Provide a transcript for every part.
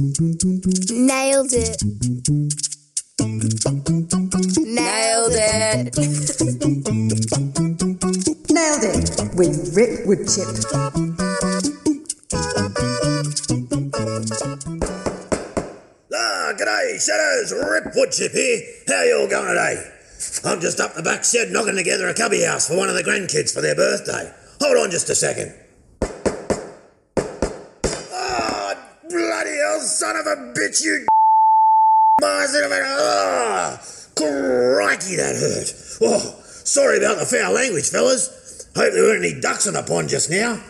Nailed it. Nailed it. Nailed it with Rip Woodchip. Ah, g'day, Shadows. Rip Woodchip here. How you all going today? I'm just up the back shed knocking together a cubby house for one of the grandkids for their birthday. Hold on just a second. Ah, son of a bitch, you miser of a... Ah, crikey, that hurt. Oh, sorry about the foul language, fellas. Hope there weren't any ducks in the pond just now.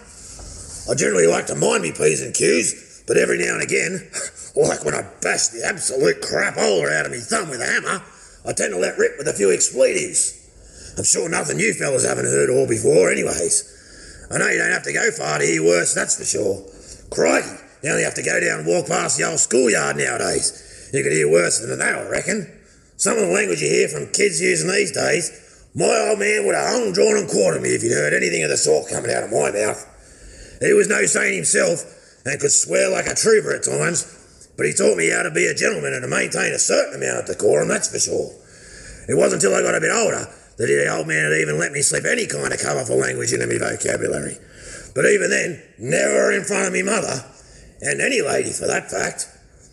I generally like to mind me P's and Q's, but every now and again, like when I bash the absolute crapola out of me thumb with a hammer, I tend to let rip with a few expletives. I'm sure nothing you fellas haven't heard all before, anyways. I know you don't have to go far to hear worse, that's for sure. Crikey, you only have to go down and walk past the old schoolyard nowadays. You could hear worse than that, I reckon. Some of the language you hear from kids using these days, my old man would have hung, drawn, and quartered me if he'd heard anything of the sort coming out of my mouth. He was no saint himself and could swear like a trooper at times, but he taught me how to be a gentleman and to maintain a certain amount of decorum, that's for sure. It wasn't until I got a bit older that the old man had even let me slip any kind of colourful language into my vocabulary. But even then, never in front of me mother, and any lady for that fact.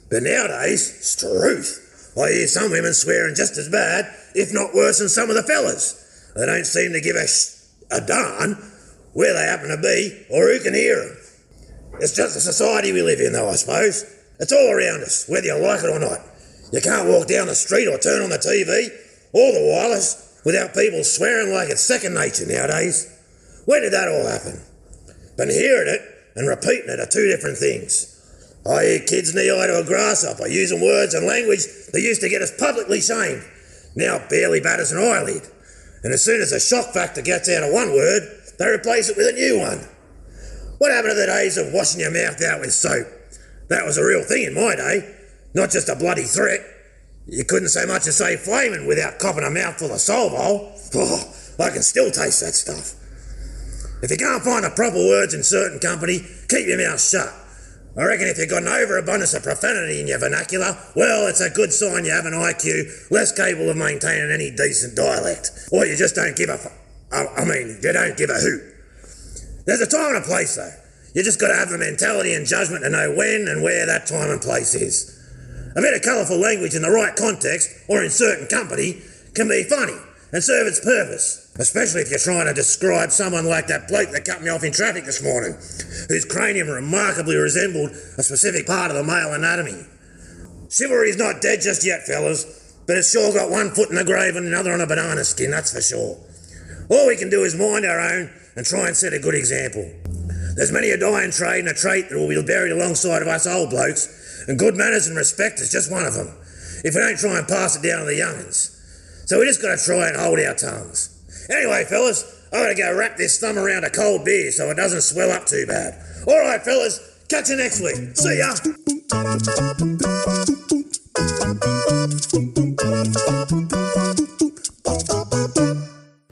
But nowadays, truth. I hear some women swearing just as bad, if not worse than some of the fellas. They don't seem to give a, sh- a darn where they happen to be or who can hear them. It's just the society we live in, though, I suppose. It's all around us, whether you like it or not. You can't walk down the street or turn on the TV or the wireless without people swearing like it's second nature nowadays. When did that all happen? Been hearing it and repeating it are two different things. I hear kids knee high to a grasshopper using words and language that used to get us publicly shamed. Now barely batters an eyelid. And as soon as the shock factor gets out of one word, they replace it with a new one. What happened to the days of washing your mouth out with soap? That was a real thing in my day, not just a bloody threat. You couldn't so much as say flaming without copping a mouthful of Solvol. Oh, I can still taste that stuff. If you can't find the proper words in certain company, keep your mouth shut. I reckon if you've got an overabundance of profanity in your vernacular, well, it's a good sign you have an IQ less capable of maintaining any decent dialect. Or you just don't give a f- I mean, you don't give a hoot. There's a time and a place, though. You just got to have the mentality and judgment to know when and where that time and place is. A bit of colourful language in the right context or in certain company can be funny and serve its purpose, especially if you're trying to describe someone like that bloke that cut me off in traffic this morning, whose cranium remarkably resembled a specific part of the male anatomy. Chivalry's not dead just yet, fellas, but it's sure got one foot in the grave and another on a banana skin, that's for sure. All we can do is mind our own and try and set a good example. There's many a dying trade and a trait that will be buried alongside of us old blokes, and good manners and respect is just one of them, if we don't try and pass it down to the young'uns. So we're just got to try and hold our tongues. Anyway, fellas, I'm going to go wrap this thumb around a cold beer so it doesn't swell up too bad. All right, fellas, catch you next week. See ya.